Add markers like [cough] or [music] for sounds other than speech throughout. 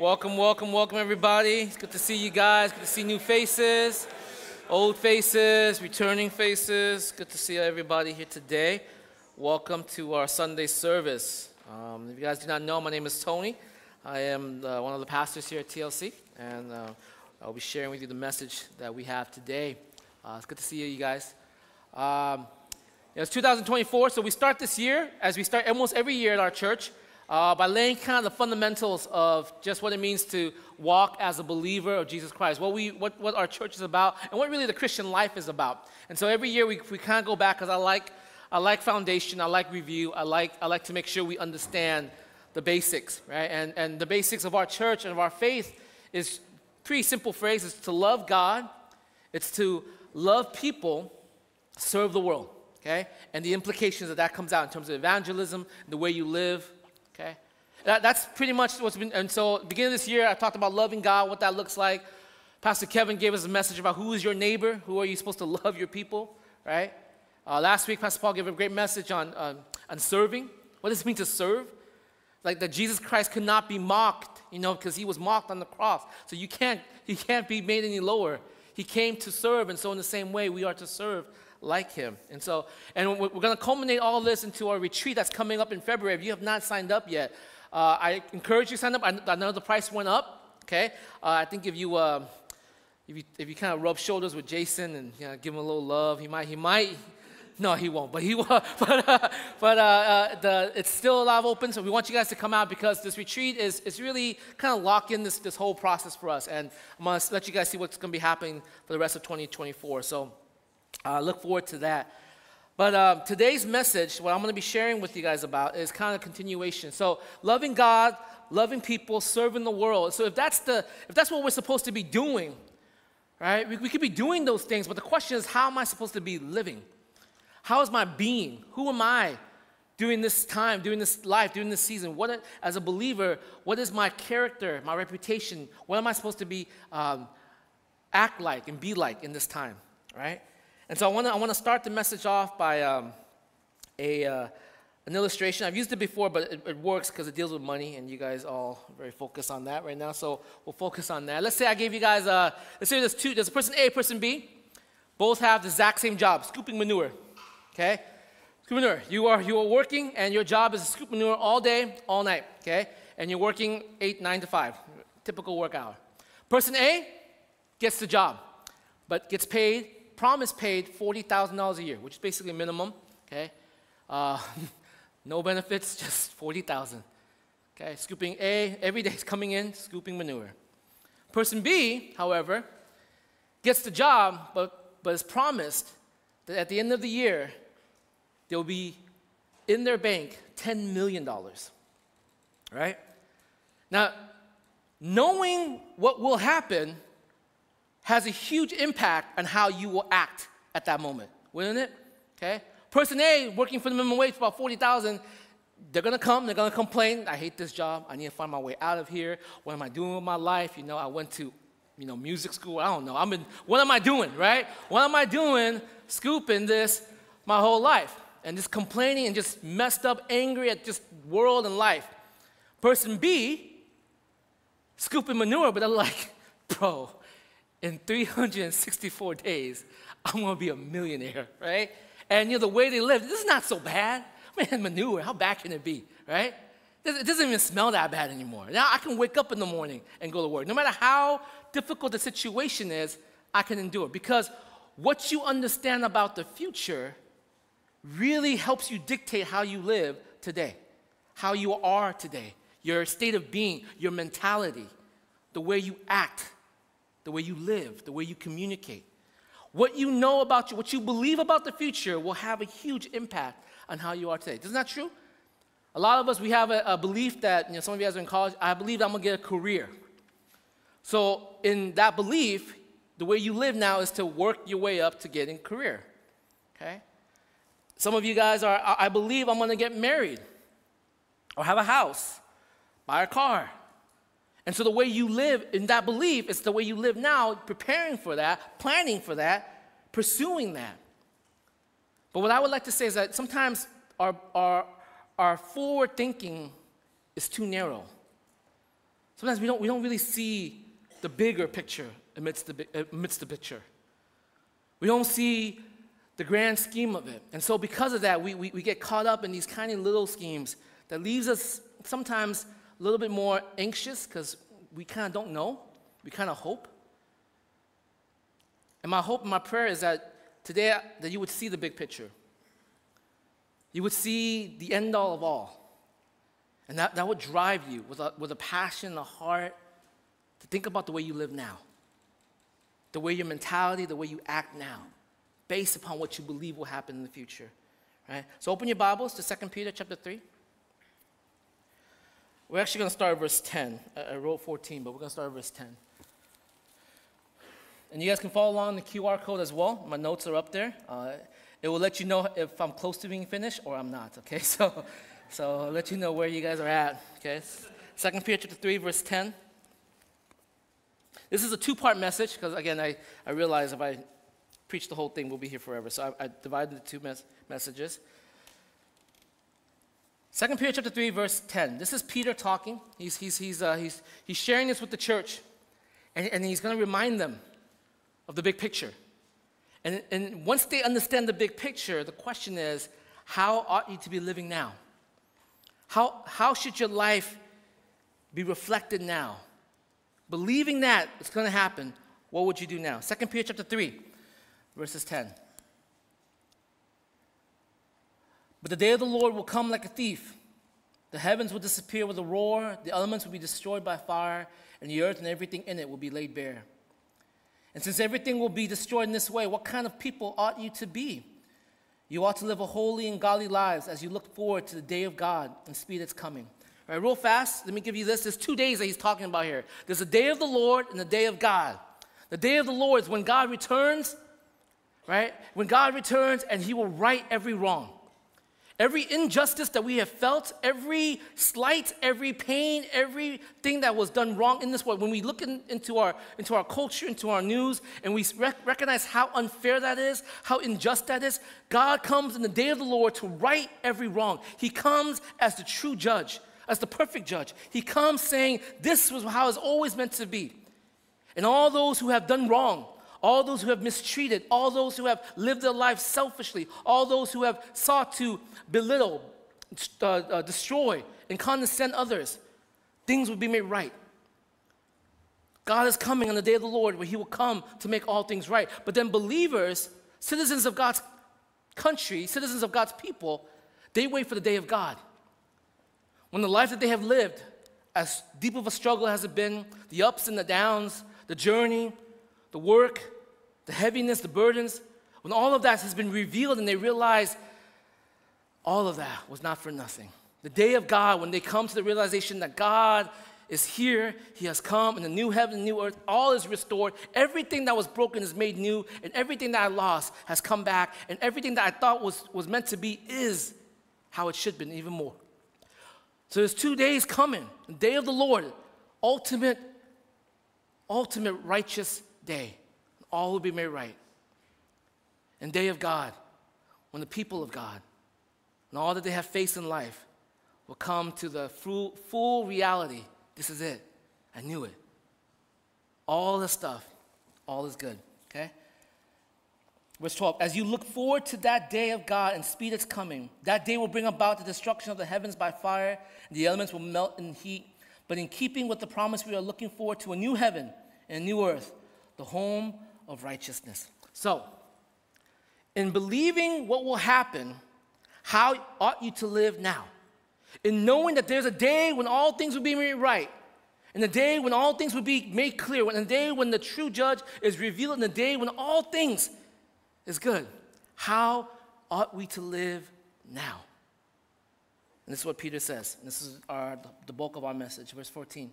Welcome, welcome, welcome, everybody. It's good to see you guys. Good to see new faces, old faces, returning faces. Good to see everybody here today. Welcome to our Sunday service. Um, if you guys do not know, my name is Tony. I am uh, one of the pastors here at TLC, and uh, I'll be sharing with you the message that we have today. Uh, it's good to see you, you guys. Um, it's 2024, so we start this year, as we start almost every year at our church, uh, by laying kind of the fundamentals of just what it means to walk as a believer of Jesus Christ, what, we, what, what our church is about, and what really the Christian life is about. And so every year we, we kind of go back because I like, I like foundation, I like review, I like, I like to make sure we understand the basics, right? And, and the basics of our church and of our faith is pretty simple phrases to love God, it's to love people, serve the world, okay? And the implications that that comes out in terms of evangelism, the way you live, Okay? That, that's pretty much what's been, and so beginning this year, I talked about loving God, what that looks like. Pastor Kevin gave us a message about who is your neighbor, who are you supposed to [laughs] love your people, right? Uh, last week, Pastor Paul gave a great message on, on, on serving. What does it mean to serve? Like that Jesus Christ could not be mocked, you know, because he was mocked on the cross. So you can't, he can't be made any lower. He came to serve, and so in the same way, we are to serve like him. And so, and we're, going to culminate all this into our retreat that's coming up in February. If you have not signed up yet, uh, I encourage you to sign up. I, know the price went up. Okay, uh, I think if you uh, if you if you kind of rub shoulders with Jason and you know, give him a little love, he might he might. [laughs] No, he won't. But he [laughs] will. But uh, but uh, uh, the it's still alive open. So we want you guys to come out because this retreat is is really kind of lock in this this whole process for us. And I'm gonna let you guys see what's gonna be happening for the rest of 2024. So uh, look forward to that. But uh, today's message, what I'm going to be sharing with you guys about, is kind of continuation. So, loving God, loving people, serving the world. So, if that's the, if that's what we're supposed to be doing, right? We, we could be doing those things, but the question is, how am I supposed to be living? How is my being? Who am I during this time, during this life, during this season? What, as a believer, what is my character, my reputation? What am I supposed to be um, act like and be like in this time, right? And so I want to I wanna start the message off by um, a, uh, an illustration. I've used it before, but it, it works because it deals with money, and you guys all very focused on that right now. So we'll focus on that. Let's say I gave you guys, a, let's say there's two, there's person A, person B. Both have the exact same job, scooping manure. Okay? Scoop manure. You are, you are working, and your job is to scoop manure all day, all night. Okay? And you're working 8, 9 to 5, typical work hour. Person A gets the job, but gets paid promise paid $40,000 a year, which is basically minimum, okay? Uh, [laughs] no benefits, [laughs] just 40,000. Okay, scooping A, every day is coming in, scooping manure. Person B, however, gets the job, but, but is promised that at the end of the year, they'll be in their bank $10 million. Right? Now, knowing what will happen has a huge impact on how you will act at that moment, wouldn't it? Okay? Person A working for the minimum wage about 40,000, they're gonna come, they're gonna complain, I hate this job, I need to find my way out of here. What am I doing with my life? You know, I went to, you know, music school, I don't know. I'm in, what am I doing, right? What am I doing scooping this my whole life? And just complaining and just messed up, angry at just world and life. Person B, scooping manure, but they're like, [laughs] bro, in 364 days, I'm gonna be a millionaire, right? And you know, the way they live, this is not so bad. Man, manure, how bad can it be, right? It doesn't even smell that bad anymore. Now I can wake up in the morning and go to work. No matter how difficult the situation is, I can endure because what you understand about the future really helps you dictate how you live today, how you are today, your state of being, your mentality, the way you act the way you live, the way you communicate. What you know about you, what you believe about the future will have a huge impact on how you are today. Isn't that true? A lot of us, we have a, a belief that, you know, some of you guys are in college, I believe I'm gonna get a career. So, in that belief, the way you live now is to work your way up to getting a career. Okay? Some of you guys are, I believe I'm gonna get married or have a house, buy a car, and so the way you live in that belief is the way you live now, preparing for that, planning for that, pursuing that. But what I would like to say is that sometimes our, our, our forward thinking is too narrow. Sometimes we don't, we don't really see the bigger picture amidst the, amidst the picture. We don't see the grand scheme of it. And so, because of that, we, we, we get caught up in these kind of little schemes that leaves us sometimes a little bit more anxious because we kind of don't know. We kind of hope. And my hope and my prayer is that today that you would see the big picture. You would see the end all of all. And that, that would drive you with a, with a passion, a heart, to think about the way you live now, the way your mentality, the way you act now, based upon what you believe will happen in the future. Right? So open your Bibles to 2 Peter chapter 3. We're actually going to start verse 10. I wrote 14, but we're going to start verse 10. And you guys can follow along the QR code as well. My notes are up there. Uh, it will let you know if I'm close to being finished or I'm not, okay? [laughs] So, so I'll let you know where you guys are at, okay? Second Peter chapter 3, verse 10. This is a two-part message because, again, I, I realize if I preach the whole thing, we'll be here forever. So I, I divided the two mes- messages. Second Peter chapter 3, verse 10. This is Peter talking. He's, he's, he's, uh, he's, he's sharing this with the church, and, and he's going to remind them of the big picture. And, and once they understand the big picture, the question is how ought you to be living now? How, how should your life be reflected now? Believing that it's going to happen, what would you do now? 2 Peter chapter 3, verses 10. But the day of the Lord will come like a thief. The heavens will disappear with a roar, the elements will be destroyed by fire, and the earth and everything in it will be laid bare. And since everything will be destroyed in this way, what kind of people ought you to be? You ought to live a holy and godly lives as you look forward to the day of God and speed its coming. All right, real fast, let me give you this. There's two days that he's talking about here. There's the day of the Lord and the day of God. The day of the Lord is when God returns, right? When God returns and he will right every wrong. Every injustice that we have felt, every slight, every pain, everything that was done wrong in this world, when we look in, into, our, into our culture, into our news, and we rec- recognize how unfair that is, how unjust that is, God comes in the day of the Lord to right every wrong. He comes as the true judge, as the perfect judge. He comes saying, This was how it's always meant to be. And all those who have done wrong, all those who have mistreated, all those who have lived their lives selfishly, all those who have sought to belittle, uh, uh, destroy, and condescend others, things will be made right. God is coming on the day of the Lord where He will come to make all things right. But then believers, citizens of God's country, citizens of God's people, they wait for the day of God. When the life that they have lived, as deep of a struggle as it been, the ups and the downs, the journey, the work, the heaviness, the burdens, when all of that has been revealed and they realize all of that was not for nothing. The day of God, when they come to the realization that God is here, He has come, and the new heaven and new earth, all is restored. Everything that was broken is made new, and everything that I lost has come back, and everything that I thought was, was meant to be is how it should have been, even more. So there's two days coming the day of the Lord, ultimate, ultimate righteous day. All will be made right. And day of God, when the people of God and all that they have faced in life will come to the full, full reality. This is it. I knew it. All the stuff, all is good. Okay? Verse 12, as you look forward to that day of God and speed its coming, that day will bring about the destruction of the heavens by fire, and the elements will melt in heat. But in keeping with the promise, we are looking forward to a new heaven and a new earth, the home of righteousness. So, in believing what will happen, how ought you to live now? In knowing that there's a day when all things will be made right, in the day when all things will be made clear, in the day when the true judge is revealed, in the day when all things is good. How ought we to live now? And this is what Peter says. And this is our, the bulk of our message, verse 14.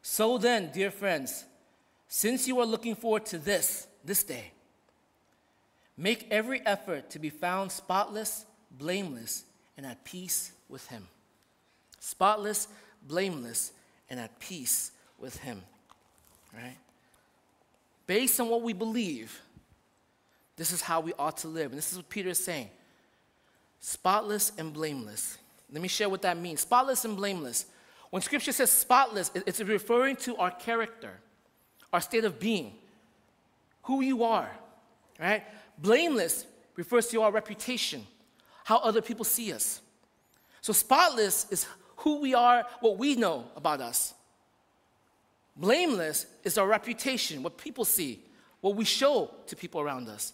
So then, dear friends, since you are looking forward to this, this day, make every effort to be found spotless, blameless, and at peace with Him. Spotless, blameless, and at peace with Him. Right? Based on what we believe, this is how we ought to live. And this is what Peter is saying spotless and blameless. Let me share what that means. Spotless and blameless. When scripture says spotless, it's referring to our character, our state of being, who you are, right? Blameless refers to our reputation, how other people see us. So spotless is who we are, what we know about us. Blameless is our reputation, what people see, what we show to people around us.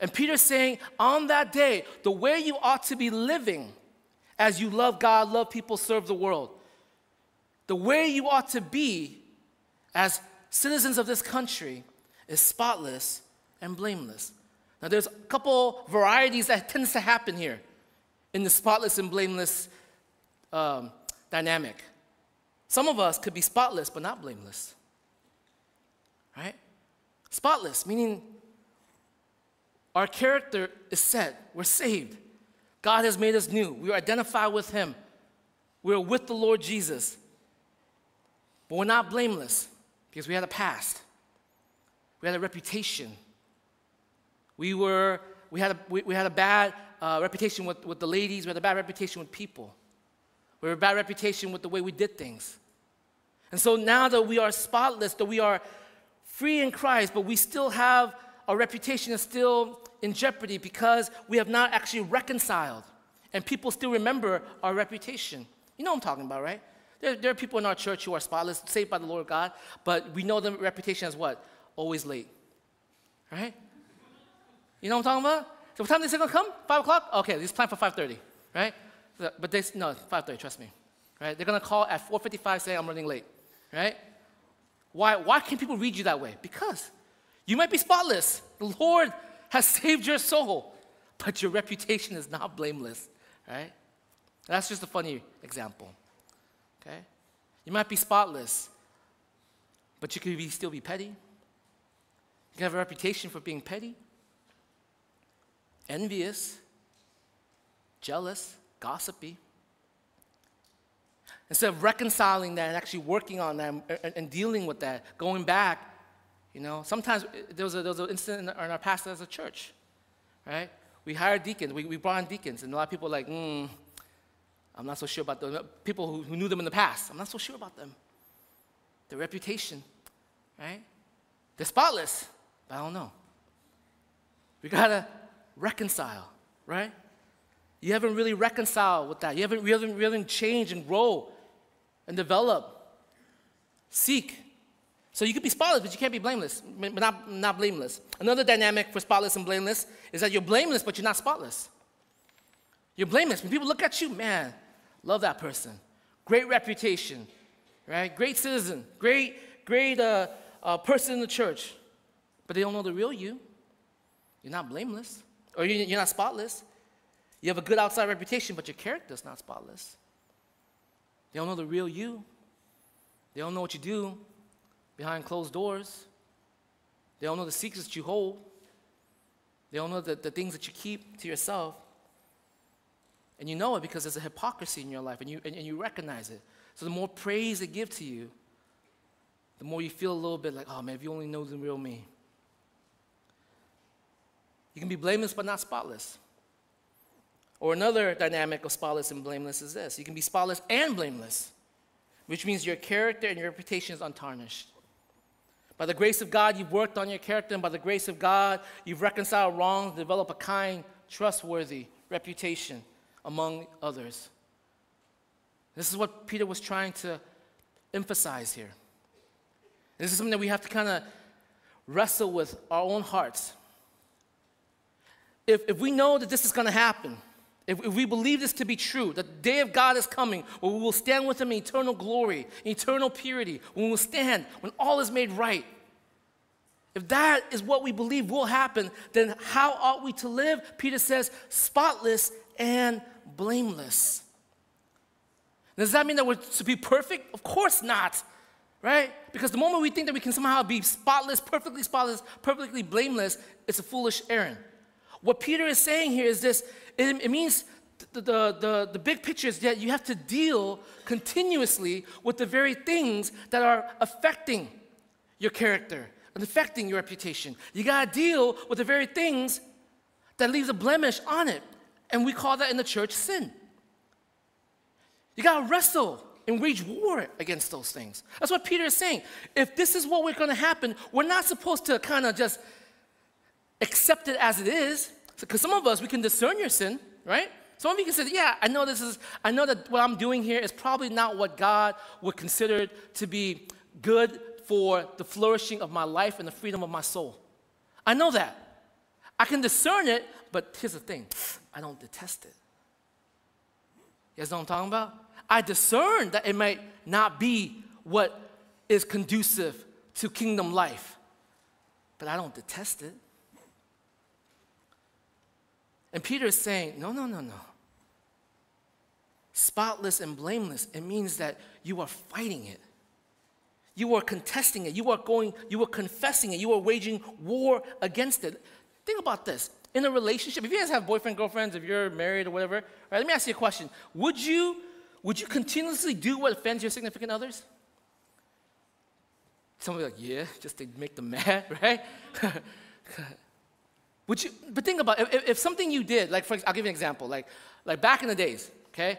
And Peter's saying, on that day, the way you ought to be living as you love God, love people, serve the world, the way you ought to be as citizens of this country is spotless and blameless. Now, there's a couple varieties that tends to happen here in the spotless and blameless um, dynamic. Some of us could be spotless but not blameless. Right? Spotless, meaning our character is set, we're saved. God has made us new. We identify with Him. We're with the Lord Jesus. But we're not blameless because we had a past, we had a reputation. We, were, we, had, a, we, we had a bad uh, reputation with, with the ladies, we had a bad reputation with people. We had a bad reputation with the way we did things. And so now that we are spotless, that we are free in Christ, but we still have our reputation is still in jeopardy because we have not actually reconciled. And people still remember our reputation. You know what I'm talking about, right? There, there, are people in our church who are spotless, saved by the Lord God, but we know their reputation as what? Always late. Right? You know what I'm talking about? So what time is they gonna come? Five o'clock? Okay, it's time for 5.30, right? But they, no, 5.30, trust me. Right? They're gonna call at 4.55 saying I'm running late, right? Why, why can people read you that way? Because you might be spotless. The Lord has [laughs] saved your soul, but your reputation is not blameless, right? That's just a funny example, okay? You might be spotless, but you could be, still be petty. You can have a reputation for being petty, envious, jealous, gossipy. Instead of reconciling that and actually working on that and, and dealing with that, going back, you know, sometimes there was, a, there was an incident in our past as a church, right? We hired deacons, we, we brought in deacons, and a lot of people are like, hmm, I'm not so sure about the People who, who knew them in the past, I'm not so sure about them. Their reputation, right? They're spotless, but I don't know. We gotta reconcile, right? You haven't really reconciled with that. You haven't really, really changed and grow and develop. Seek. So you could be spotless, but you can't be blameless, but not, not blameless. Another dynamic for spotless and blameless is that you're blameless, but you're not spotless. You're blameless. When people look at you, man, love that person. Great reputation, right? Great citizen, great, great uh, uh, person in the church. But they don't know the real you. You're not blameless, or you're not spotless. You have a good outside reputation, but your character is not spotless. They don't know the real you. They don't know what you do behind closed doors. They don't know the secrets that you hold. They don't know the, the things that you keep to yourself. And you know it because there's a hypocrisy in your life and you, and, and you recognize it. So the more praise they give to you, the more you feel a little bit like, oh man, if you only know the real me. You can be blameless but not spotless. Or another dynamic of spotless and blameless is this you can be spotless and blameless, which means your character and your reputation is untarnished. By the grace of God, you've worked on your character, and by the grace of God, you've reconciled wrongs, developed a kind, trustworthy reputation among others. This is what Peter was trying to emphasize here. This is something that we have to kind of wrestle with our own hearts. If, if we know that this is going to happen, if, if we believe this to be true, that the day of God is coming, where we will stand with Him in eternal glory, in eternal purity, when we will stand, when all is made right. If that is what we believe will happen, then how ought we to live? Peter says, spotless and blameless. Does that mean that we're to be perfect? Of course not, right? Because the moment we think that we can somehow be spotless, perfectly spotless, perfectly blameless, it's a foolish errand. What Peter is saying here is this it, it means the, the, the, the big picture is that you have to deal continuously with the very things that are affecting your character and affecting your reputation. You got to deal with the very things that leaves a blemish on it. And we call that in the church sin. You got to wrestle and wage war against those things. That's what Peter is saying. If this is what we're to happen, we're not supposed to kind of just accept it as it is. Because some of us, we can discern your sin, right? Some of you can say, yeah, I know this is, I know that what I'm doing here is probably not what God would consider to be good for the flourishing of my life and the freedom of my soul. I know that. I can discern it, but here's the thing I don't detest it. You guys know what I'm talking about? I discern that it might not be what is conducive to kingdom life, but I don't detest it. And Peter is saying, no, no, no, no. Spotless and blameless, it means that you are fighting it. You are contesting it. You are going, you are confessing it. You are waging war against it. Think about this. In a relationship, if you guys have boyfriend, girlfriends, if you're married or whatever, right, let me ask you a question. Would you would you continuously do what offends your significant others? Somebody like, yeah, just to make them [laughs] mad, right? [laughs] would you, but think about it, if, if something you did, like for, I'll give you an example, like, like back in the days, okay?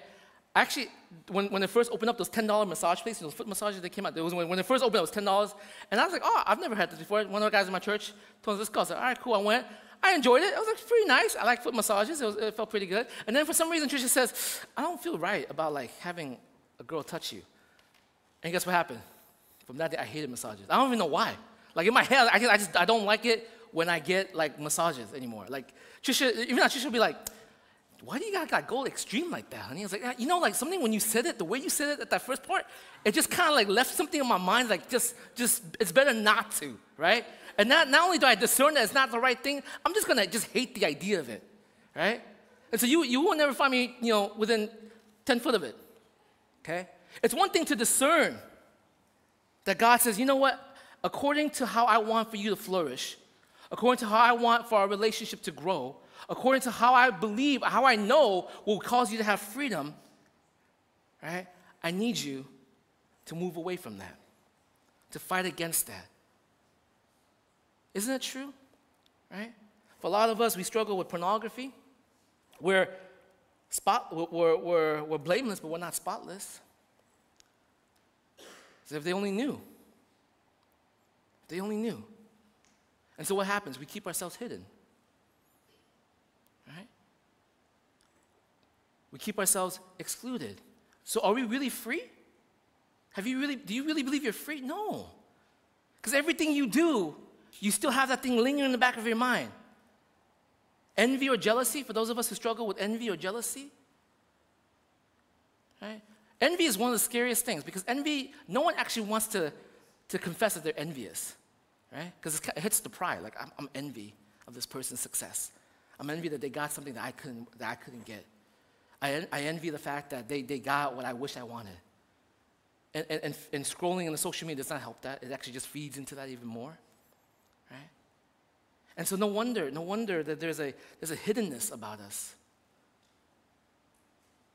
Actually, when, when it first opened up, those $10 massage places, those foot massages, that came out. Was when, when it first opened, it was $10. And I was like, oh, I've never had this before. One of the guys in my church told us this go. I said, all right, cool. I went. I enjoyed it. It was like pretty nice. I like foot massages. It, was, it, felt pretty good. And then for some reason, Trisha says, I don't feel right about like having a girl touch you. And guess what happened? From that day, I hated massages. I don't even know why. Like in my head, I, I just I don't like it when I get like massages anymore. Like Trisha, even though Trisha would be like, why do you gotta like, go extreme like that, honey? I was like, you know, like something when you said it, the way you said it at that first part, it just kind of like left something in my mind, like just, just, it's better not to, right? And not, not only do I discern that it's not the right thing, I'm just gonna just hate the idea of it, right? And so you, you will never find me, you know, within 10 foot of it, okay? It's one thing to discern that God says, you know what? According to how I want for you to flourish, according to how I want for our relationship to grow, according to how I believe, how I know will cause you to have freedom, right? I need you to move away from that, to fight against that. Isn't it true? Right? For a lot of us, we struggle with pornography. We're, spot, we're, we're, we're blameless, but we're not spotless. So if they only knew. They only knew. And so what happens? We keep ourselves hidden. Right? We keep ourselves excluded. So are we really free? Have you really do you really believe you're free? No. Because everything you do you still have that thing lingering in the back of your mind. Envy or jealousy, for those of us who struggle with envy or jealousy, right? Envy is one of the scariest things because envy, no one actually wants to, to confess that they're envious, right? Because it hits the pride. Like, I'm, I'm envy of this person's success. I'm envy that they got something that I couldn't, that I couldn't get. I, I envy the fact that they, they got what I wish I wanted. And, and, and scrolling in the social media does not help that. It actually just feeds into that even more. And so no wonder, no wonder that there's a, there's a hiddenness about us.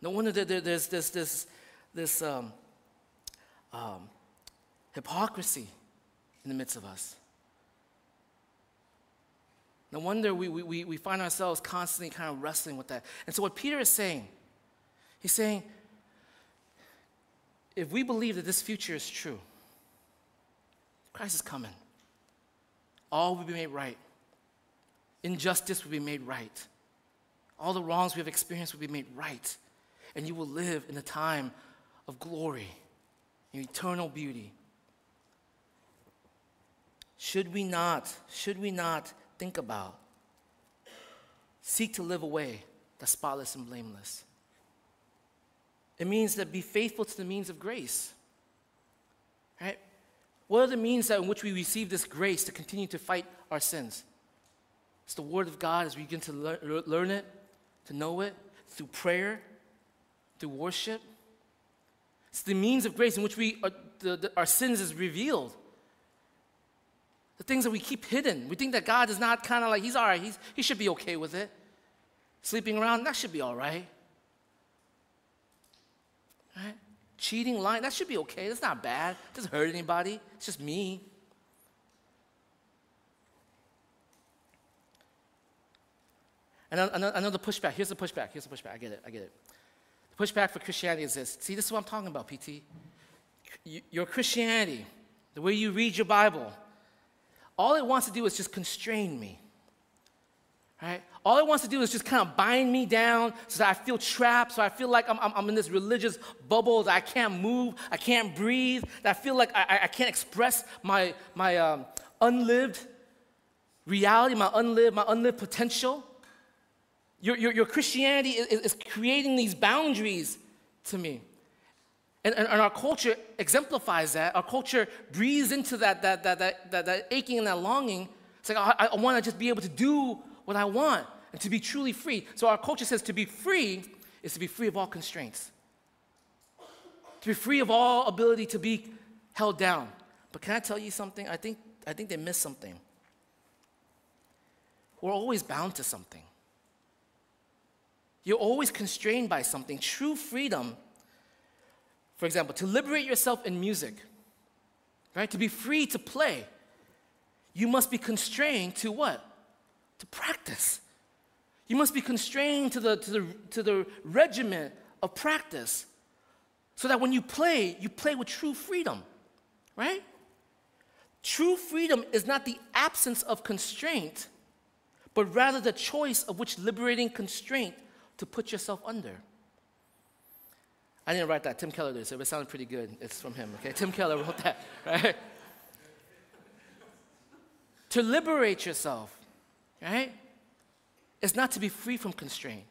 No wonder that there, there's this, this, this um, um, hypocrisy in the midst of us. No wonder we, we, we find ourselves constantly kind of wrestling with that. And so, what Peter is saying, he's saying, if we believe that this future is true, Christ is coming. All will be made right. Injustice will be made right. All the wrongs we have experienced will be made right. And you will live in a time of glory, in eternal beauty. Should we not, should we not think about, seek to live a way that's spotless and blameless? It means that be faithful to the means of grace. Right? What are the means that in which we receive this grace to continue to fight our sins? It's the Word of God as we begin to learn, it, to know it, through prayer, through worship. It's the means of grace in which we, are, the, the, our sins is revealed. The things that we keep hidden. We think that God is not kind of like, He's all right, he's, He should be okay with it. Sleeping around, that should be all right. Right? Cheating, lying, that should be okay. That's not bad. It doesn't hurt anybody. It's just me. And another pushback. Here's the pushback. Here's the pushback. I get it. I get it. The pushback for Christianity is this. See, this is what I'm talking about, PT. Your Christianity, the way you read your Bible, all it wants to do is just constrain me. Right? All it wants to do is just kind of bind me down so that I feel trapped, so I feel like I'm, I'm, I'm in this religious bubble that I can't move, I can't breathe, that I feel like I, I can't express my, my um, unlived reality, my unlived, my unlived potential. Your, your, your Christianity is, is creating these boundaries to me. And, and, and, our culture exemplifies that. Our culture breathes into that, that, that, that, that, that aching and that longing. It's like, I, I want to just be able to do what I want and to be truly free. So our culture says to be free is to be free of all constraints, to be free of all ability to be held down. But can I tell you something? I think, I think they miss something. We're always bound to something. You're always constrained by something. True freedom, for example, to liberate yourself in music, right? To be free to play, you must be constrained to what? To practice. You must be constrained to the, to the, to the regimen of practice so that when you play, you play with true freedom, right? True freedom is not the absence of constraint, but rather the choice of which liberating constraint to put yourself under. I didn't write that. Tim Keller did, so it sounded pretty good. It's from him, okay? Tim Keller wrote that, [laughs] right? to liberate yourself, right? It's not to be free from constraint,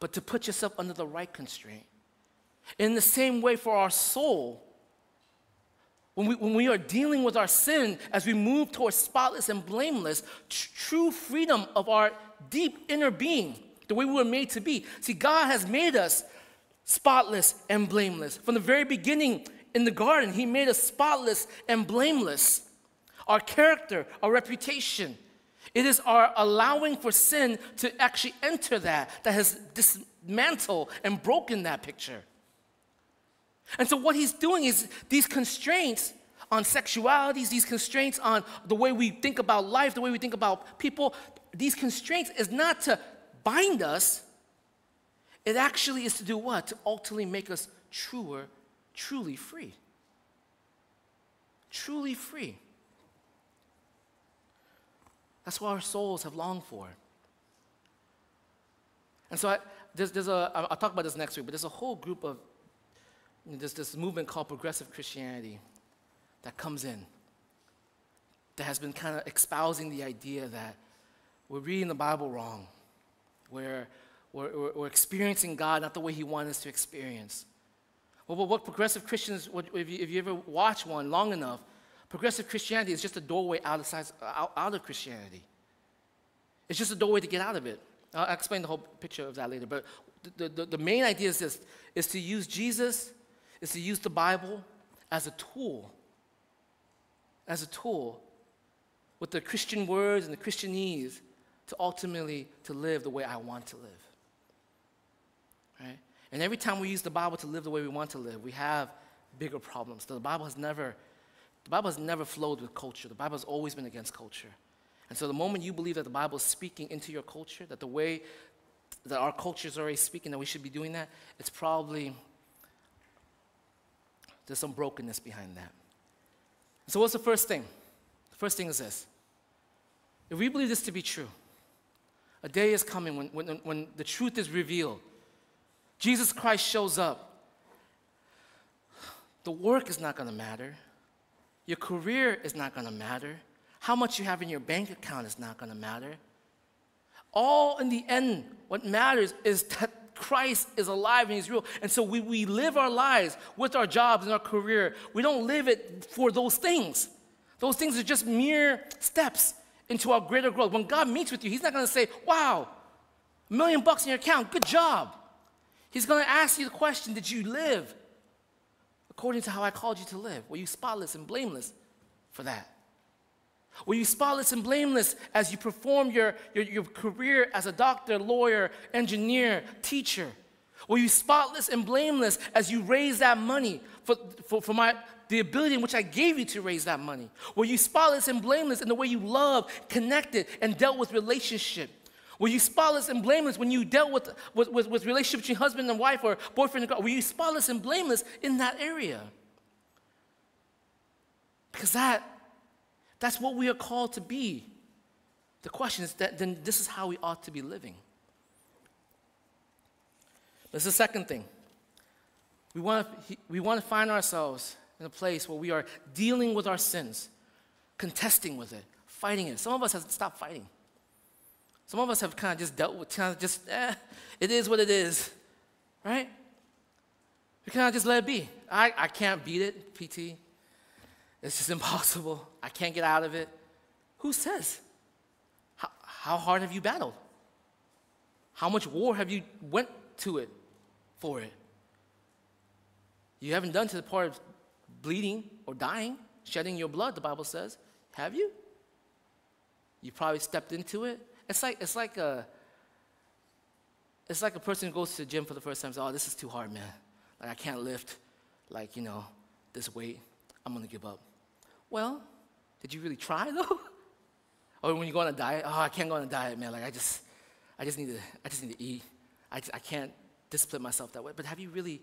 but to put yourself under the right constraint. In the same way, for our soul, when we, when we are dealing with our sin, as we move towards spotless and blameless, tr- true freedom of our deep inner being, the way we were made to be. See, God has made us spotless and blameless. From the very beginning in the garden, He made us spotless and blameless. Our character, our reputation, it is our allowing for sin to actually enter that that has dismantled and broken that picture. And so, what he's doing is these constraints on sexualities, these constraints on the way we think about life, the way we think about people, these constraints is not to bind us, it actually is to do what? To ultimately make us truer, truly free. Truly free. That's what our souls have longed for. And so I, there's, there's a, I'll talk about this next week, but there's a whole group of, you know, there's this movement called progressive Christianity that comes in, that has been kind of espousing the idea that we're reading the Bible wrong. We're, we're, we're experiencing God not the way He wants us to experience. Well, what progressive Christians, if you, if you ever watch one long enough, progressive Christianity is just a doorway out of, out, out of Christianity. It's just a doorway to get out of it. I'll explain the whole picture of that later. But the, the, the main idea is this, is to use Jesus, is to use the Bible as a tool, as a tool with the Christian words and the Christianese to ultimately to live the way I want to live. Right? And every time we use the Bible to live the way we want to live, we have bigger problems. The Bible has never, the Bible has never flowed with culture. The Bible has always been against culture. And so the moment you believe that the Bible is speaking into your culture, that the way that our culture is already speaking, that we should be doing that, it's probably there's some brokenness behind that. So what's the first thing? The first thing is this. If we believe this to be true, a day is coming when, when, when the truth is revealed. Jesus Christ shows up. The work is not going to matter. Your career is not going to matter. How much you have in your bank account is not going to matter. All in the end, what matters is that Christ is alive and He's real. And so we, we live our lives with our jobs and our career. We don't live it for those things. Those things are just mere steps into our greater growth. When God meets with you, He's not going to say, Wow, a million bucks in your account, good job. He's going to ask you the question Did you live according to how I called you to live? Were you spotless and blameless for that? Were you spotless and blameless as you perform your, your, your career as a doctor, lawyer, engineer, teacher? Were you spotless and blameless as you raise that money for, for, for my, the ability in which I gave you to raise that money? Were you spotless and blameless in the way you loved, connected, and dealt with relationship? Were you spotless and blameless when you dealt with, with, with, with relationship between husband and wife or boyfriend and girl? Were you spotless and blameless in that area? Because that, that's what we are called to be. The question is that then this is how we ought to be living. This is the second thing. We want, to, we want to find ourselves in a place where we are dealing with our sins, contesting with it, fighting it. Some of us have stopped fighting. Some of us have kind of just dealt with, kind of just, eh, it is what it is, right? We kind of just let it be. I, I can't beat it, PT. It's just [laughs] impossible. I can't get out of it. Who says? How, how hard have you battled? How much war have you went to it for it? You haven't done to the part of bleeding or dying, shedding your blood, the Bible says. Have you? You probably stepped into it. It's like it's like a it's like a person who goes to the gym for the first time says, Oh, this is too hard, man. Like I can't lift like, you know, this weight. I'm gonna give up. Well, did you really try [laughs] though? or when you go on a diet, oh, I can't go on a diet, man. Like I just I just need to I just need to eat. I, I can't discipline myself that way. But have you really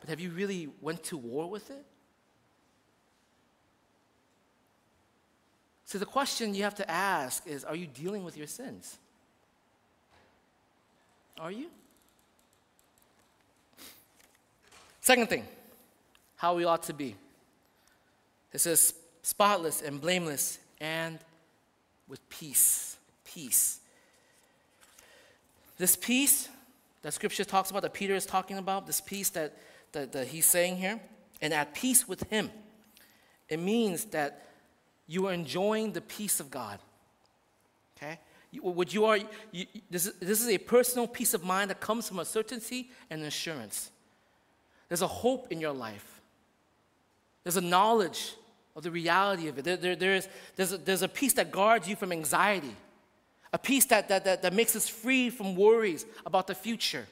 but have you really went to war with it? So the question you have to ask is are you dealing with your sins? Are you? Second thing, how we ought to be. It says spotless and blameless and with peace. Peace. This peace that scripture talks about, that Peter is talking about, this peace that, that, that he's saying here, and at peace with him, it means that you are enjoying the peace of God. Okay? What you are, you, this, is, this is a personal peace of mind that comes from a certainty and assurance. There's a hope in your life. There's a knowledge of the reality of it. There, there, there's, there's, a, there's a peace that guards you from anxiety, a peace that, that, that, that makes us free from worries about the future.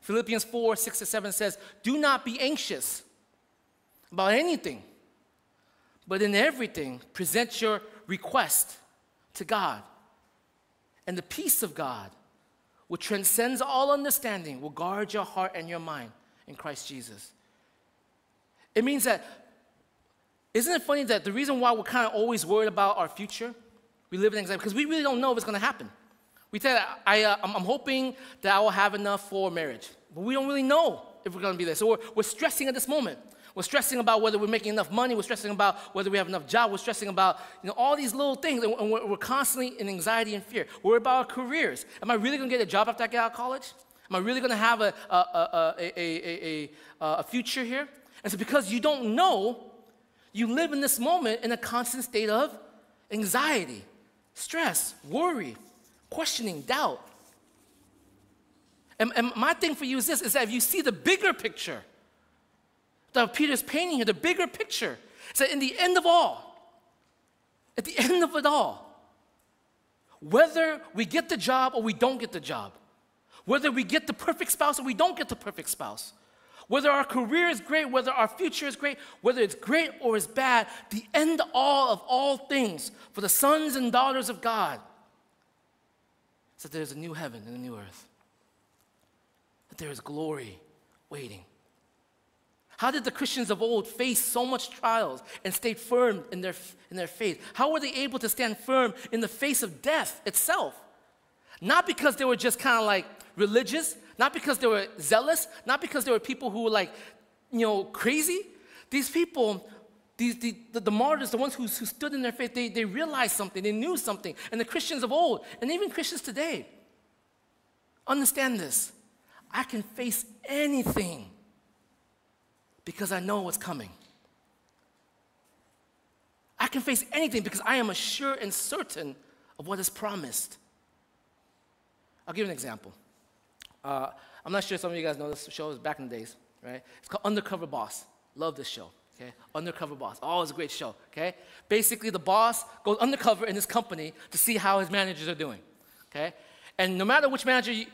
Philippians 4 6 to 7 says, Do not be anxious about anything, but in everything, present your request to God. And the peace of God, which transcends all understanding, will guard your heart and your mind in Christ Jesus. It means that, isn't it funny that the reason why we're kind of always worried about our future, we live in anxiety, because we really don't know if it's going to happen. We say, I, uh, I'm, I'm hoping that I will have enough for marriage, but we don't really know if we're going to be there. So we're, we're stressing at this moment. We're stressing about whether we're making enough money. We're stressing about whether we have enough job. We're stressing about you know, all these little things. And we're, constantly in anxiety and fear. We're about our careers. Am I really going to get a job after I get out of college? Am I really going to have a, a, a, a future here? And so, because you don't know, you live in this moment in a constant state of anxiety, stress, worry, questioning, doubt. And, and my thing for you is this is that if you see the bigger picture, that Peter's painting here, the bigger picture. Is that in the end of all, at the end of it all, whether we get the job or we don't get the job, whether we get the perfect spouse or we don't get the perfect spouse, whether our career is great, whether our future is great, whether it's great or it's bad, the end all of all things for the sons and daughters of God is that there's a new heaven and a new earth, that there is glory waiting. How did the Christians of old face so much trials and stay firm in their, in their faith? How were they able to stand firm in the face of death itself? Not because they were just kind of like religious, not because they were zealous, not because they were people who were like, you know, crazy. These people, these, the, the, the martyrs, the ones who, who stood in their faith, they, they realized something, they knew something. And the Christians of old, and even Christians today, understand this. I can face anything because I know what's coming. I can face anything because I am assured and certain of what is promised. I'll give you an example. Uh, I'm not sure some of you guys know this show, was back in the days, right? It's called Undercover Boss. Love this show, okay? Undercover Boss. Oh, it's a great show, okay? Basically, the boss goes undercover in his company to see how his managers are doing, okay? And no matter which manager you,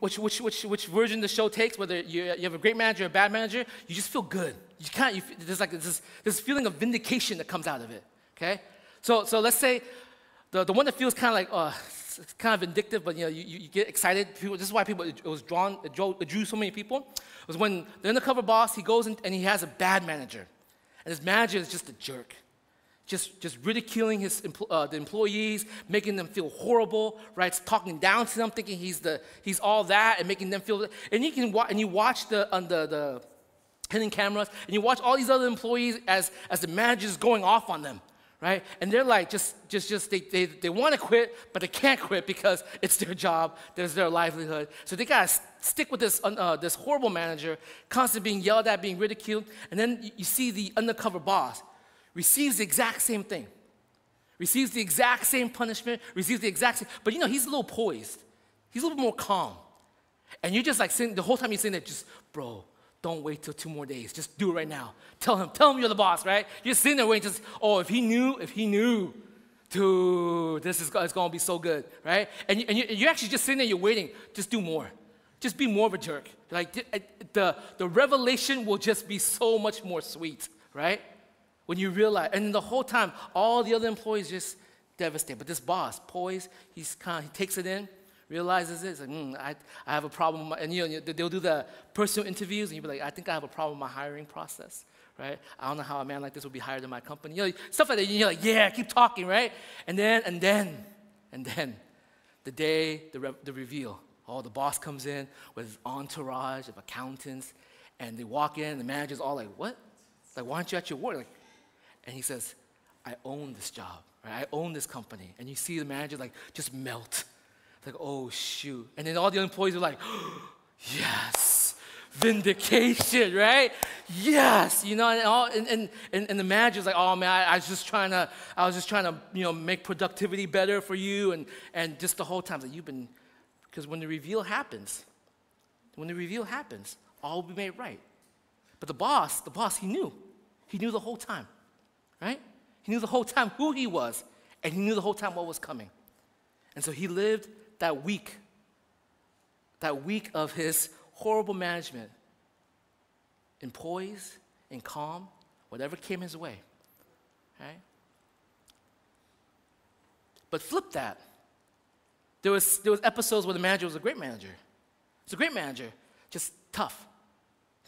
which, which, which, which version the show takes, whether you, you have a great manager or a bad manager, you just feel good. You can't, you, there's like this, this feeling of vindication that comes out of it, okay? So, so let's say the, the one that feels kind of like, oh, it's kind of vindictive, but you know, you, you get excited. People, this is why people, it was drawn, it drew, it drew so many people. It was when the undercover boss, he goes in and he has a bad manager. And his manager is just a jerk. Just, just ridiculing his, uh, the employees, making them feel horrible, right? Talking down to them, thinking he's, the, he's all that, and making them feel. And you can wa- and you watch the, on the, the hidden cameras, and you watch all these other employees as, as the manager's going off on them right? And they're like, just, just, just, they, they, they want to quit, but they can't quit because it's their job, there's their livelihood. So they got to stick with this, uh, this horrible manager, constantly being yelled at, being ridiculed. And then you see the undercover boss receives the exact same thing, receives the exact same punishment, receives the exact same, but you know, he's a little poised. He's a little more calm. And you're just like sitting, the whole time you're sitting there, just, bro, don't wait till two more days. Just do it right now. Tell him, tell him you're the boss, right? You're sitting there waiting, just, oh, if he knew, if he knew, dude, this is it's gonna be so good, right? And, you, and you're actually just sitting there, you're waiting, just do more. Just be more of a jerk. Like the, the revelation will just be so much more sweet, right? When you realize, and the whole time, all the other employees just devastated. But this boss, poised, he's kind of, he takes it in, realizes it. It's like, mm, I, I have a problem. And you know, they'll do the personal interviews, and you'll be like, I think I have a problem with my hiring process, right? I don't know how a man like this would be hired in my company. You know, stuff like that. You're like, yeah, keep talking, right? And then, and then, and then, the day, the, re- the reveal. Oh, the boss comes in with his entourage of accountants, and they walk in, and the manager's all like, what? Like, why aren't you at your work? Like, and he says, I own this job, right? I own this company. And you see the manager like just melt It's like, oh, shoot. And then all the employees are like, oh, [gasps] yes, vindication, right? Yes, you know, and, all, and, and, and the manager's like, oh, man, I, I, was just trying to, I was just trying to, you know, make productivity better for you. And, and just the whole time, like, you've been, because when the reveal happens, when the reveal happens, all will be made right. But the boss, the boss, he knew. He knew the whole time, right? He knew the whole time who he was, and he knew the whole time what was coming. And so he lived that week, that week of his horrible management, in poise, in calm, whatever came his way. Right? But flip that. There was, there was episodes where the manager was a great manager. It's a great manager, just tough.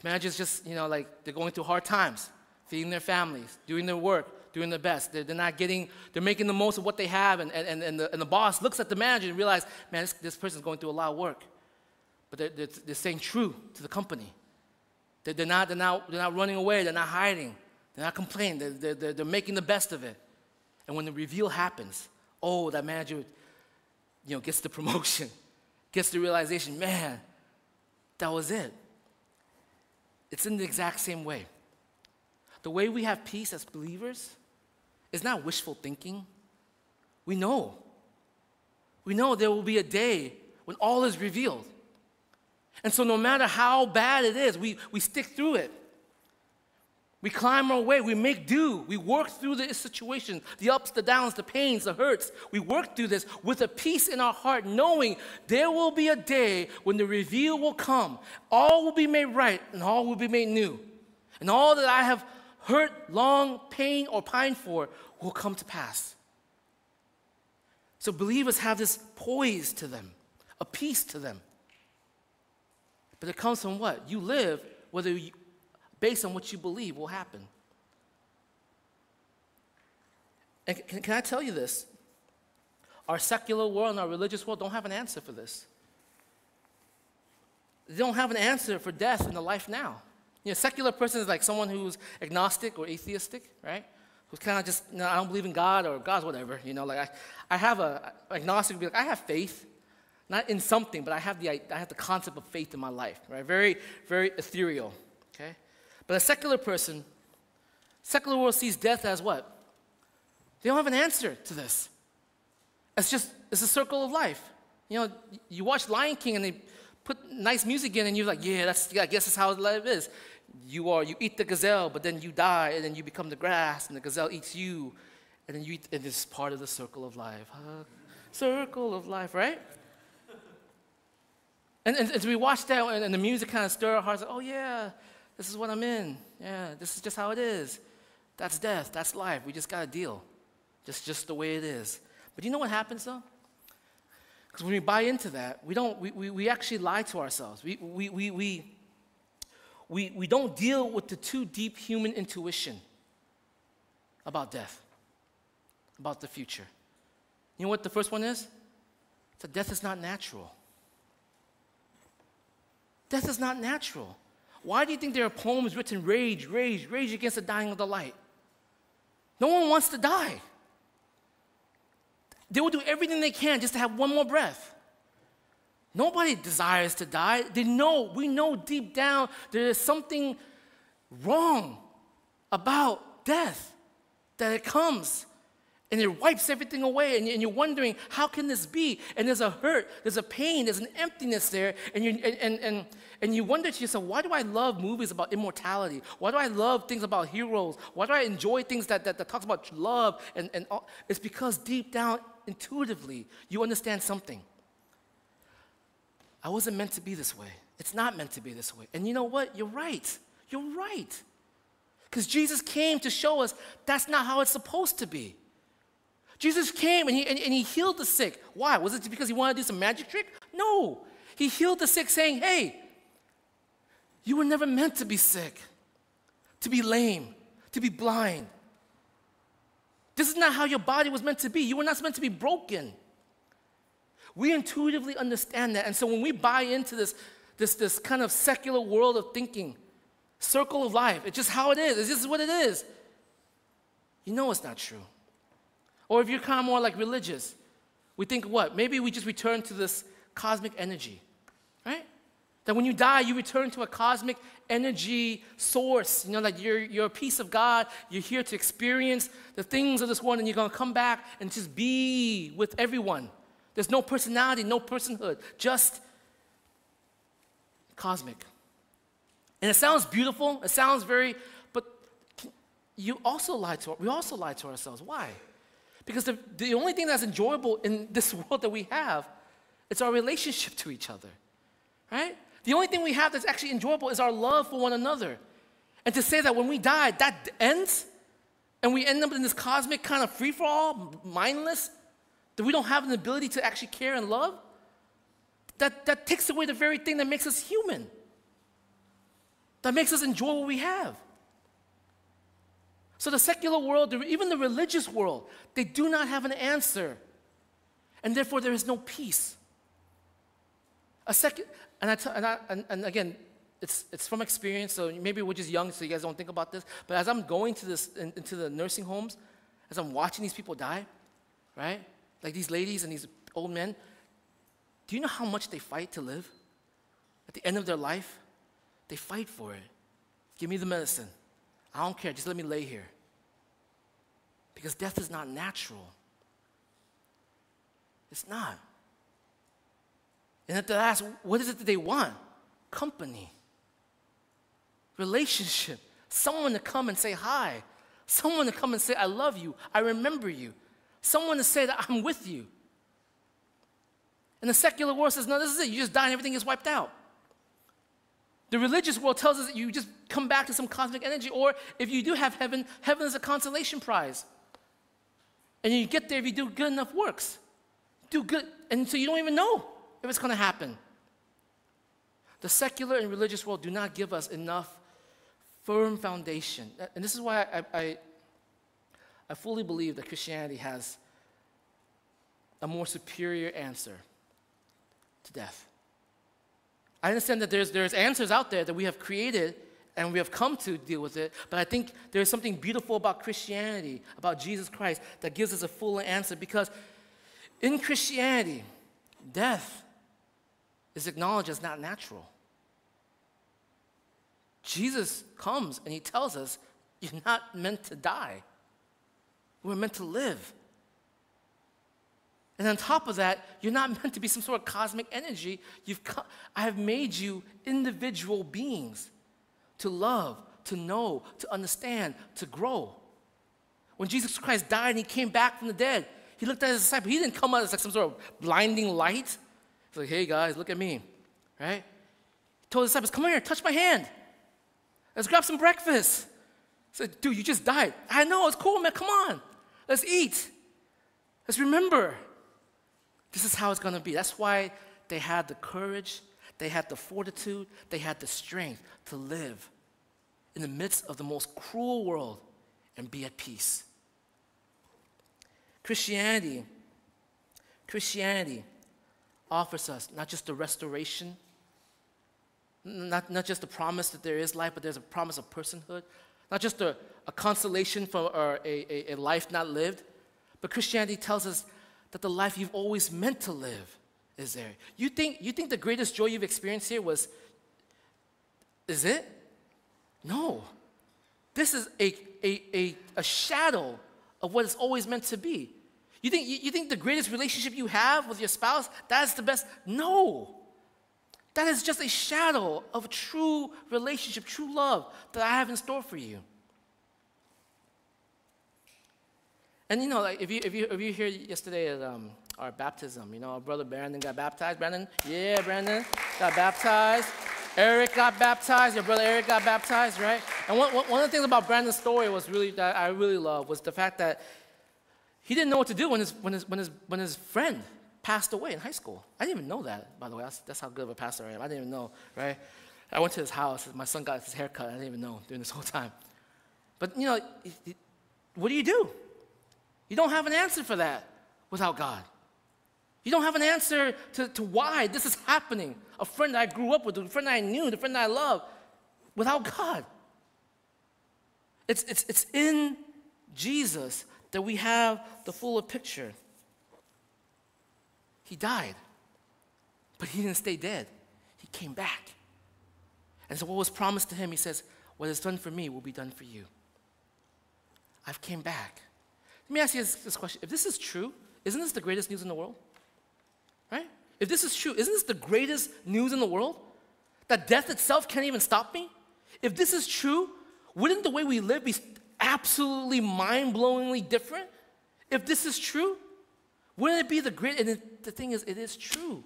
Managers just, you know, like they're going through hard times, feeding their families, doing their work, doing their best. They're, they're not getting, they're making the most of what they have. And, and, and, the, and the boss looks at the manager and realizes, man, this, this person's going through a lot of work. But they're, they're, they're staying true to the company. They're, they're, not, they're, not, they're not running away. They're not hiding. They're not complaining. They're, they're, they're making the best of it. And when the reveal happens, oh, that manager, you know, gets the [laughs] promotion, gets the realization, man, that was it. It's in the exact same way. The way we have peace as believers is not wishful thinking. We know. We know there will be a day when all is revealed. And so, no matter how bad it is, we, we stick through it. We climb our way, we make do, we work through the situation, the ups, the downs, the pains, the hurts. We work through this with a peace in our heart, knowing there will be a day when the reveal will come. All will be made right and all will be made new. And all that I have hurt, long, pain, or pine for will come to pass. So believers have this poise to them, a peace to them. But it comes from what? You live whether you, based on what you believe will happen. And can, can I tell you this? Our secular world and our religious world don't have an answer for this. They don't have an answer for death and the life now. You know, secular person is like someone who's agnostic or atheistic, right? Who's kind of just, you know, I don't believe in God or God's whatever. You know, like I, I have a agnostic be like, I have faith, not in something, but I have the I have the concept of faith in my life, right? Very, very ethereal. Okay, but a secular person, secular world sees death as what? They don't have an answer to this. It's just it's a circle of life. You know, you watch Lion King and they put nice music in, and you're like, yeah, that's I guess that's how life is you are you eat the gazelle, but then you die, and then you become the grass, and the gazelle eats you, and then you eat, and it's part of the circle of life. Huh? Circle of life, right? And, and as we watch that, and, and the music kind of stir our hearts, like, oh yeah, this is what I'm in. Yeah, this is just how it is. That's death. That's life. We just got to deal. Just, just the way it is. But you know what happens though? Because when we buy into that, we, don't, we, we, we actually lie to ourselves. We, we, we, we, we, we don't deal with the too deep human intuition about death, about the future. You know what the first one is? That death is not natural. Death is not natural. Why do you think there are poems written rage, rage, rage against the dying of the light? No one wants to die. They will do everything they can just to have one more breath. Nobody desires to die. They know, we know deep down there is something wrong about death, that it comes and it wipes everything away and, you're wondering how can this be and there's a hurt there's a pain there's an emptiness there and you and, and, and, you wonder to yourself why do i love movies about immortality why do i love things about heroes why do i enjoy things that, that, that talks about love and, and all? it's because deep down intuitively you understand something i wasn't meant to be this way it's not meant to be this way and you know what you're right you're right because jesus came to show us that's not how it's supposed to be Jesus came and he, and, and he healed the sick. Why? Was it because he wanted to do some magic trick? No. He healed the sick, saying, Hey, you were never meant to be sick, to be lame, to be blind. This is not how your body was meant to be. You were not meant to be broken. We intuitively understand that. And so when we buy into this, this, this kind of secular world of thinking, circle of life, it's just how it is, it's just what it is, you know it's not true. Or if you're kind of more like religious, we think what? Maybe we just return to this cosmic energy, right? That when you die, you return to a cosmic energy source. You know, like you're, you're a piece of God. You're here to experience the things of this world, and you're going to come back and just be with everyone. There's no personality, no personhood, just cosmic. And it sounds beautiful. It sounds very, but you also lie to, we also lie to ourselves. Why? Because the, the only thing that's enjoyable in this [laughs] world that we have is our relationship to each other, right? The only thing we have that's actually enjoyable is our love for one another. And to say that when we die, that ends, and we end up in this cosmic kind of free for all, mindless, that we don't have an ability to actually care and love, that, that takes away the very thing that makes us human, that makes us enjoy what we have. So the secular world, even the religious world, they do not have an answer. And therefore, there is no peace. A second, and, I t- and, I, and, and again, it's, it's from experience, so maybe we're just young, so you guys don't think about this. But as I'm going to this, in, into the nursing homes, as I'm watching these people die, right? Like these ladies and these old men, do you know how much they fight to live? At the end of their life, they fight for it. Give me the medicine. I don't care, just let me lay here. Because death is not natural. It's not. And at the last, what is it that they want? Company, relationship, someone to come and say hi, someone to come and say, I love you, I remember you, someone to say that I'm with you. And the secular world says, no, this is it. You just die and everything is wiped out. The religious world tells us that you just come back to some cosmic energy, or if you do have heaven, heaven is a consolation prize. And you get there if you do good enough works. Do good, and so you don't even know if it's going to happen. The secular and religious world do not give us enough firm foundation. And this is why I, I, I fully believe that Christianity has a more superior answer to death. I understand that there's, there's answers out there that we have created and we have come to deal with it, but I think there's something beautiful about Christianity, about Jesus Christ, that gives us a fuller answer because in Christianity, death is acknowledged as not natural. Jesus comes and he tells us, You're not meant to die, we're meant to live. And on top of that, you're not meant to be some sort of cosmic energy. You've co- I have made you individual beings to love, to know, to understand, to grow. When Jesus Christ died and he came back from the dead, he looked at his disciples. He didn't come out as like some sort of blinding light. He's like, hey guys, look at me. Right? He told his disciples, come here, touch my hand. Let's grab some breakfast. He said, dude, you just died. I know, it's cool, man. Come on. Let's eat. Let's remember. This is how it's going to be. That's why they had the courage, they had the fortitude, they had the strength to live in the midst of the most cruel world and be at peace. Christianity, Christianity offers us not just the restoration, not, not just the promise that there is life, but there's a promise of personhood, not just a, a consolation for or a, a, a life not lived, but Christianity tells us that the life you've always meant to live is there. You think, you think the greatest joy you've experienced here was, is it? No. This is a, a, a, a shadow of what it's always meant to be. You think, you, you think the greatest relationship you have with your spouse, that is the best? No. That is just a shadow of a true relationship, true love that I have in store for you. And you know, like if you if you if you here yesterday at um, our baptism, you know, our brother Brandon got baptized. Brandon, yeah, Brandon got baptized. Eric got baptized. Your brother Eric got baptized, right? And one, one of the things about Brandon's story was really that I really love was the fact that he didn't know what to do when his when his when his when his friend passed away in high school. I didn't even know that, by the way. That's, that's how good of a pastor I am. I didn't even know, right? I went to his house. My son got his haircut. I didn't even know during this whole time. But you know, what do you do? You don't have an answer for that without God. You don't have an answer to, to why this is happening. A friend I grew up with, a friend I knew, the friend I love, without God. It's, it's, it's in Jesus that we have the fuller picture. He died, but he didn't stay dead. He came back. And so, what was promised to him, he says, What is done for me will be done for you. I've came back. Let me ask you this, this question. If this is true, isn't this the greatest news in the world? Right? If this is true, isn't this the greatest news in the world? That death itself can't even stop me? If this is true, wouldn't the way we live be absolutely mind blowingly different? If this is true, wouldn't it be the great? And it, the thing is, it is true.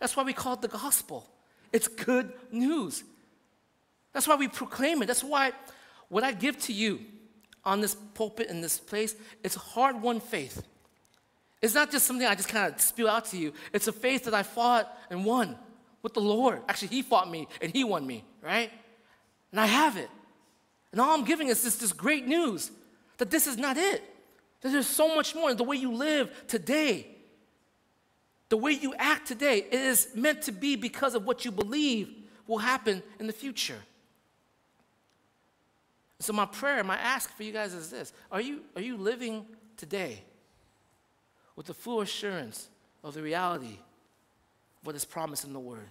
That's why we call it the gospel. It's good news. That's why we proclaim it. That's why what I give to you on this pulpit in this place, it's hard won faith. It's not just something I just kind of spew out to you. It's a faith that I fought and won with the Lord. Actually, He fought me and He won me, right? And I have it. And all I'm giving is this, this great news that this is not it. That there's so much more. The way you live today, the way you act today, it is meant to be because of what you believe will happen in the future. So my prayer, my ask for you guys is this. Are you, are you living today with the full assurance of the reality of what is promised in the Word?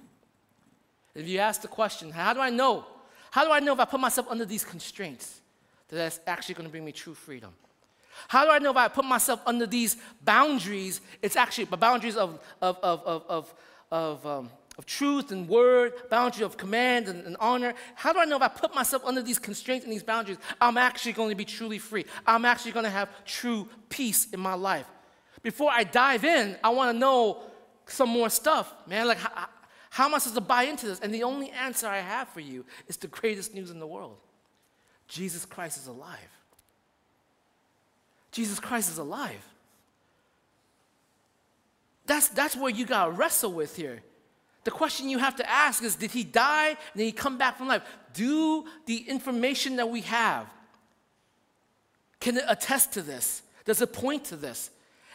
If you ask the question, how do I know? How do I know if I put myself under these constraints that that's actually going to bring me true freedom? How do I know if I put myself under these boundaries, it's actually the boundaries of, of, of, of, of, of um, of truth and word, boundary of command and, and, honor. How do I know if I put myself under these constraints and these boundaries, I'm actually going to be truly free? I'm actually going to have true peace in my life. Before I dive in, I want to know some more stuff, man. Like, how, how am I supposed to buy into this? And the only answer I have for you is the greatest news in the world Jesus Christ is alive. Jesus Christ is alive. That's, that's where you got to wrestle with here. The question you have to ask is Did he die and then he come back from life? Do the information that we have, can it attest to this? Does it point to this?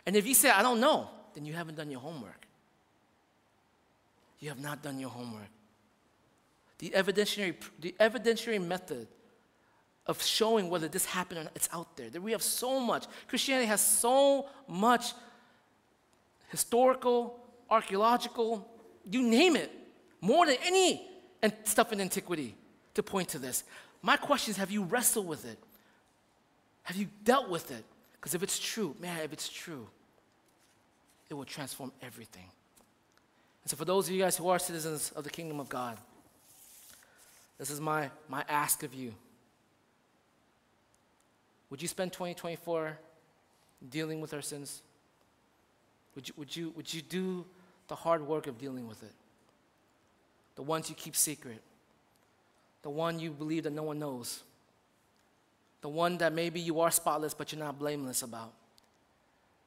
And if you say, I don't know, then you haven't done your homework. You have not done your homework. The evidentiary, the evidentiary method of showing whether this happened or not, it's out there. We have so much. Christianity has so much historical, archaeological, you name it, more than any stuff in antiquity to point to this. My question is have you wrestled with it? Have you dealt with it? Because if it's true, man, if it's true, it will transform everything. And so, for those of you guys who are citizens of the kingdom of God, this is my, my ask of you. Would you spend 2024 dealing with our sins? Would you, would you, would you do the hard work of dealing with it. The ones you keep secret. The one you believe that no one knows. The one that maybe you are spotless but you're not blameless about.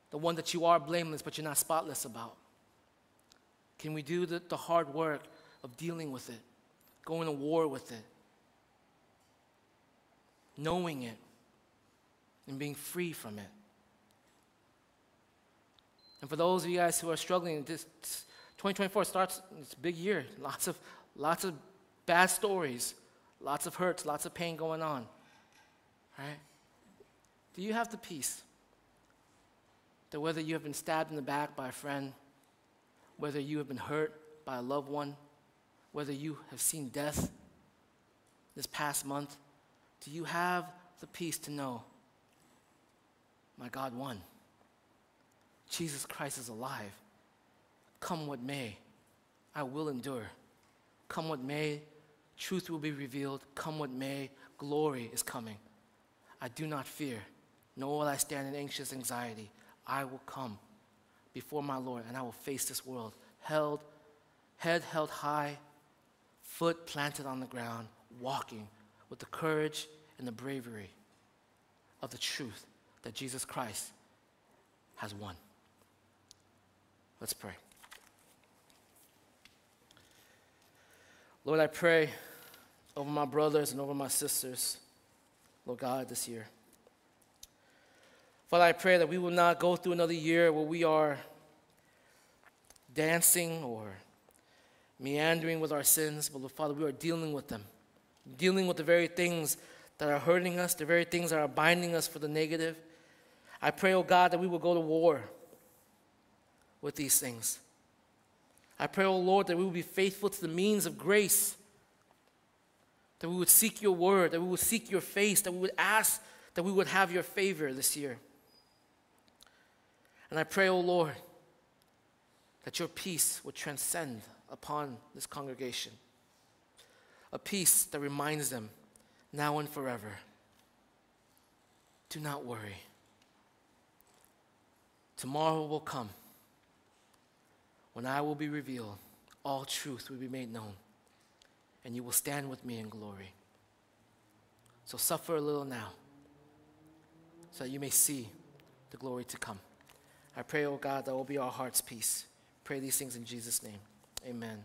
the one that you are blameless but you're not spotless about? Can we do the, the hard work of dealing with it, going to war with it, knowing it, and being free from it? And for those of you guys who are struggling, this 2024 starts, it's a big year. Lots of, lots of bad stories, lots of hurts, lots of pain going on. Right? Do you have the peace that whether you have been stabbed in the back by a friend, whether you have been hurt by a loved one, whether you have seen death this past month, do you have the peace to know, my God won? Jesus Christ is alive. Come what may, I will endure. Come what may, truth will be revealed. Come what may, glory is coming. I do not fear, nor will I stand in anxious anxiety. I will come before my Lord and I will face this world, held, head held high, foot planted on the ground, walking with the courage and the bravery of the truth that Jesus Christ has won. Let's pray. Lord, I pray over my brothers and over my sisters, Lord God, this year. Father, I pray that we will not go through another year where we are dancing or meandering with our sins, but Lord, Father, we are dealing with them, dealing with the very things that are hurting us, the very things that are binding us for the negative. I pray, oh God, that we will go to war with these things. I pray, oh Lord, that we will be faithful to the means of grace, that we would seek your word, that we would seek your face, that we would ask that we would have your favor this year. And I pray, oh Lord, that your peace would transcend upon this congregation, a peace that reminds them now and forever do not worry. Tomorrow will come when I will be revealed, all truth will be made known, and you will stand with me in glory. So suffer a little now, so that you may see the glory to come. I pray, oh God, that will be our heart's peace. Pray these things in Jesus' name. Amen.